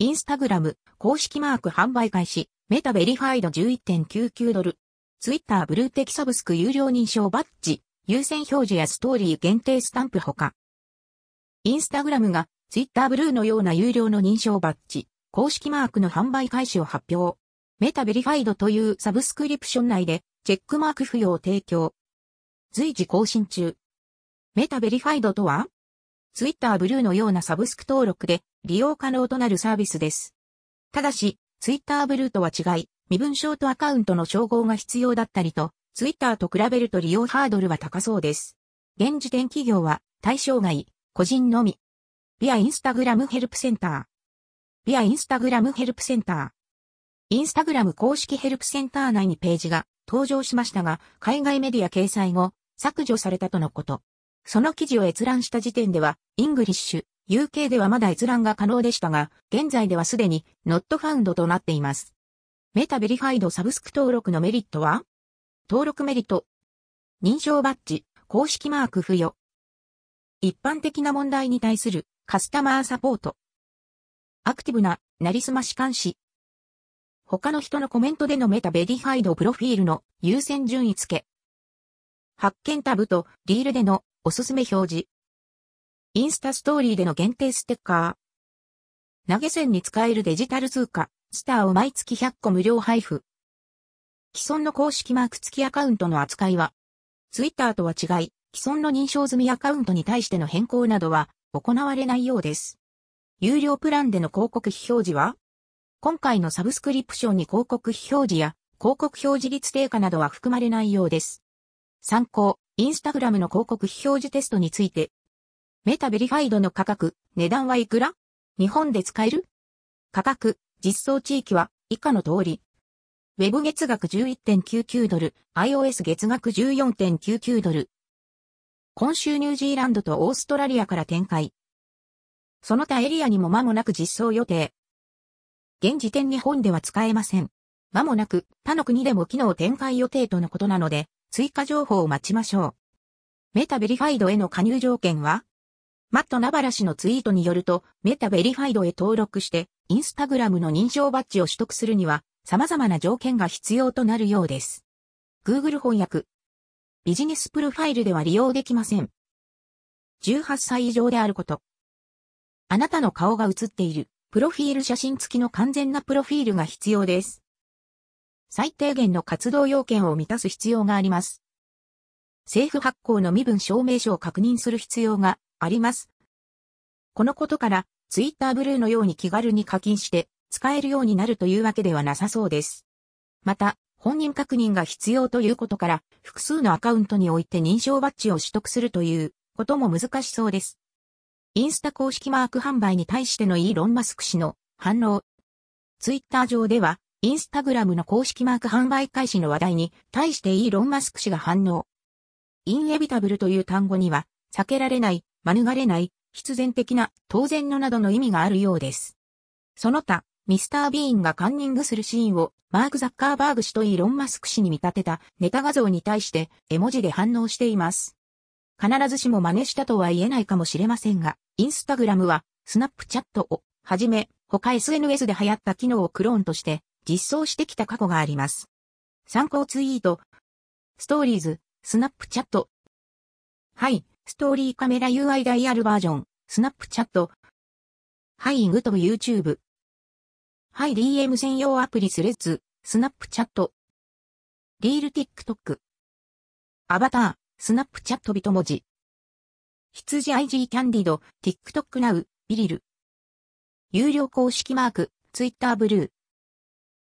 インスタグラム、公式マーク販売開始、 Meta Verified 11.99ドル。 Twitter Blue 的サブスク有料認証バッジ、優先表示やストーリー限定スタンプほか。インスタグラムが Twitter Blue のような有料の認証バッジ、公式マークの販売開始を発表。 Meta Verified というサブスクリプション内でチェックマーク付与を提供。随時更新中。 Meta Verified とはツイッターブルーのようなサブスク登録で利用可能となるサービスです。ただし、ツイッターブルーとは違い、身分証とアカウントの照合が必要だったりと、ツイッターと比べると利用ハードルは高そうです。現時点企業は対象外、個人のみ。ビアインスタグラムヘルプセンター。ビアインスタグラムヘルプセンター。インスタグラム公式ヘルプセンター内にページが登場しましたが、海外メディア掲載後、削除されたとのこと。その記事を閲覧した時点では、 English、UK ではまだ閲覧が可能でしたが、現在ではすでに not found となっています。 Meta Verified サブスク登録のメリットは？登録メリット。認証バッジ、公式マーク付与。一般的な問題に対するカスタマーサポート。アクティブな、なりすまし監視。他の人のコメントでの Meta Verified プロフィールの優先順位付け。発見タブとリールでのおすすめ表示。インスタストーリーでの限定ステッカー。投げ銭に使えるデジタル通貨、スターを毎月100個無料配布。既存の公式マーク付きアカウントの扱いは、ツイッターとは違い、既存の認証済みアカウントに対しての変更などは行われないようです。有料プランでの広告非表示は今回のサブスクリプションに広告非表示や広告表示率低下などは含まれないようです。参考、インスタグラムの広告非表示テストについて。メタベリファイドの価格、値段はいくら？日本で使える？価格、実装地域は以下の通り。ウェブ月額11.99ドル、iOS 月額14.99ドル。今週ニュージーランドとオーストラリアから展開。その他エリアにも間もなく実装予定。現時点日本では使えません。間もなく他の国でも機能展開予定とのことなので、追加情報を待ちましょう。 Meta Verified への加入条件は？マット・ナバラ氏のツイートによると、 Meta Verified へ登録して、インスタグラムの認証バッジを取得するには、様々な条件が必要となるようです。Google 翻訳。ビジネスプロファイルでは利用できません。18歳以上であること。あなたの顔が写っている、プロフィール写真付きの完全なプロフィールが必要です。最低限の活動要件を満たす必要があります。政府発行の身分証明書を確認する必要があります。このことから、ツイッターブルーのように気軽に課金して使えるようになるというわけではなさそうです。また、本人確認が必要ということから、複数のアカウントにおいて認証バッジを取得するということも難しそうです。インスタ公式マーク販売に対してのイーロン・マスク氏の反応。ツイッター上では、インスタグラムの公式マーク販売開始の話題に対してイーロン・マスク氏が反応。インエビタブルという単語には、避けられない、免れない、必然的な、当然のなどの意味があるようです。その他、ミスター・ビーンがカンニングするシーンをマーク・ザッカーバーグ氏とイーロン・マスク氏に見立てたネタ画像に対して絵文字で反応しています。必ずしも真似したとは言えないかもしれませんが、インスタグラムはスナップチャットをはじめ他 SNS で流行った機能をクローンとして実装してきた過去があります。参考ツイート、ストーリーズ、スナップチャット。はい、ストーリーカメラ UI ダイヤルバージョン、スナップチャット。はい、グと YouTube。はい DM 専用アプリスレッズ、スナップチャット。リール TikTok。アバター、スナップチャット人文字。羊 IG キャンディド、TikTok Now、ビリル。有料公式マーク、Twitter ブルー、